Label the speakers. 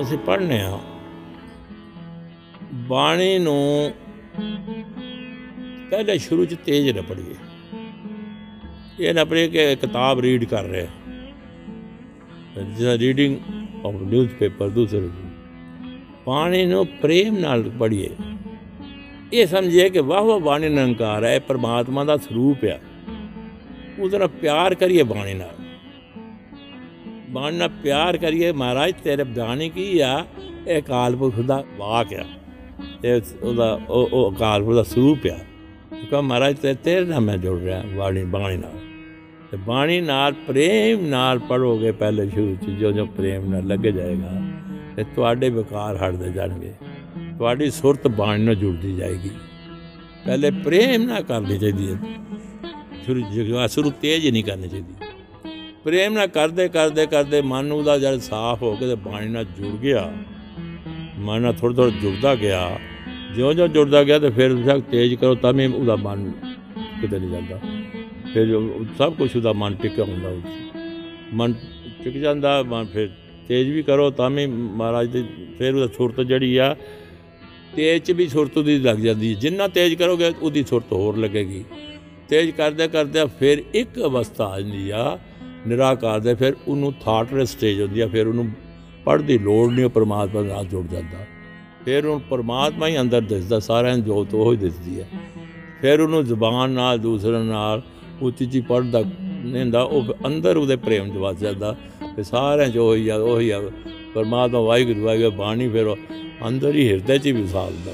Speaker 1: ਅਸੀਂ ਪੜ੍ਹਨੇ ਆ। ਬਾਣੀ ਨੂੰ ਪਹਿਲੇ ਸ਼ੁਰੂ ਚ ਤੇਜ਼ ਨਾ ਪੜ੍ਹੀਏ। ਇਹ ਨਾ ਪੜ੍ਹੀਏ ਕਿ ਕਿਤਾਬ ਰੀਡ ਕਰ ਰਹੇ। ਜਿਹੜਾ ਰੀਡਿੰਗ ਆਫ ਨਿਊਜ਼ਪੇਪਰ ਦੂਸਰੇ ਬਾਣੀ ਨੂੰ ਪ੍ਰੇਮ ਨਾਲ ਪੜ੍ਹੀਏ। ਇਹ ਸਮਝੀਏ ਕਿ ਵਾਹ ਵਾਹ ਬਾਣੀ ਨਿਰੰਕਾਰ ਹੈ, ਇਹ ਪ੍ਰਮਾਤਮਾ ਦਾ ਸਰੂਪ ਆ। ਉਹਦੇ ਨਾਲ ਪਿਆਰ ਕਰੀਏ ਬਾਣੀ ਨਾਲ। ਬਾਣੀ ਨਾਲ ਪਿਆਰ ਕਰੀਏ, ਮਹਾਰਾਜ, ਤੇਰੇ ਬਾਣੀ ਕੀ ਆ? ਇਹ ਅਕਾਲ ਪੁਰਖ ਦਾ ਵਾਕ ਆ। ਇਹ ਉਹਦਾ ਉਹ ਉਹ ਅਕਾਲ ਪੁਰਖ ਦਾ ਸਰੂਪ ਆ। ਕਿਉਂਕਿ ਮਹਾਰਾਜ, ਤੇ ਤੇਰੇ ਨਾਲ ਮੈਂ ਜੁੜ ਰਿਹਾ, ਬਾਣੀ ਬਾਣੀ ਨਾਲ। ਤੇ ਬਾਣੀ ਨਾਲ, ਪ੍ਰੇਮ ਨਾਲ ਪੜੋਗੇ ਪਹਿਲੇ ਸ਼ੁਰੂ ਚ ਜੋ ਜੋ ਪ੍ਰੇਮ ਨਾਲ ਲੱਗ ਜਾਏਗਾ, ਤੇ ਤੁਹਾਡੇ ਵਿਕਾਰ ਹਟਦੇ ਜਾਣਗੇ। ਤੁਹਾਡੀ ਸੁਰਤ ਬਾਣੀ ਨਾਲ ਜੁੜਦੀ ਜਾਏਗੀ। ਪਹਿਲੇ ਪ੍ਰੇਮ ਨਾਲ ਕਰਨੀ ਚਾਹੀਦੀ ਹੈ। ਸ਼ੁਰੂ ਜਗਵਾ ਸ਼ੁਰੂ ਤੇਜ਼ ਨਹੀਂ ਕਰਨੀ ਚਾਹੀਦੀ। ਪ੍ਰੇਮ ਨਾਲ ਕਰਦੇ ਕਰਦੇ ਕਰਦੇ ਮਨ ਉਹਦਾ ਜਦ ਸਾਫ਼ ਹੋ ਕੇ ਤੇ ਬਾਣੀ ਨਾਲ ਜੁੜ ਗਿਆ। ਮਨ ਨਾਲ ਥੋੜਾ ਥੋੜਾ ਜੁੜਦਾ ਗਿਆ। ਜਿਉਂ ਜਿਉਂ ਜੁੜਦਾ ਗਿਆ ਤੇ ਫਿਰ ਜਦ ਤੇਜ਼ ਕਰੋ ਤਾਂ ਵੀ ਉਹਦਾ ਮਨ ਕਿਤੇ ਨਹੀਂ ਜਾਂਦਾ। ਫਿਰ ਜੋ ਸਭ ਕੁਝ ਉਹਦਾ ਮਨ ਟਿਕਿਆ ਹੁੰਦਾ ਉਸ 'ਚ। ਮਨ ਟਿਕ ਜਾਂਦਾ, ਮਨ ਫਿਰ ਤੇਜ਼ ਵੀ ਕਰੋ ਤਾਂ ਵੀ ਮਹਾਰਾਜ ਦੀ ਫਿਰ ਉਹਦਾ ਸੁਰਤ ਜਿਹੜੀ ਆ, ਤੇਜ਼ ਚ ਵੀ ਸੁਰਤ ਦੀ ਲੱਗ ਜਾਂਦੀ ਹੈ। ਜਿੰਨਾ ਤੇਜ਼ ਕਰੋਗੇ ਉਹਦੀ ਸੁਰਤ ਹੋਰ ਲੱਗੇਗੀ। ਤੇਜ਼ ਕਰਦੇ ਕਰਦੇ ਫਿਰ ਇੱਕ ਅਵਸਥਾ ਆ ਜਾਂਦੀ ਆ ਨਿਰਾਕਾਰ ਦੇ, ਫਿਰ ਉਹਨੂੰ ਥਾਟ ਸਟੇਜ ਹੁੰਦੀ ਆ, ਫਿਰ ਉਹਨੂੰ ਪੜ੍ਹਨ ਦੀ ਲੋੜ ਨਹੀਂ, ਉਹ ਪਰਮਾਤਮਾ ਨਾਲ ਜੁੜ ਜਾਂਦਾ। ਫਿਰ ਉਹਨੂੰ ਪਰਮਾਤਮਾ ਹੀ ਅੰਦਰ ਦਿਸਦਾ, ਸਾਰਿਆਂ ਨੂੰ ਜੋਤ ਉਹ ਹੀ ਦਿਸਦੀ ਹੈ ਫਿਰ ਉਹਨੂੰ ਜ਼ੁਬਾਨ ਨਾਲ ਦੂਸਰੇ ਨਾਲ ਉੱਚੀ ਚੀ ਪੜ੍ਹਦਾ ਨਹੀਂ ਹੁੰਦਾ, ਉਹ ਅੰਦਰ ਉਹਦੇ ਪ੍ਰੇਮ ਚ ਵਸ ਜਾਂਦਾ ਤੇ ਸਾਰਿਆਂ ਚ ਉਹੀ ਆ ਉਹੀ ਆ। ਪਰਮਾਤਮਾ ਵਾਹਿਗੁਰੂ ਵਾਹਿਗੁਰੂ ਬਾਣੀ ਫਿਰ ਉਹ ਅੰਦਰ ਹੀ ਹਿਰਦੇ ਚ ਹੀ ਵਿਸਾਲਦਾ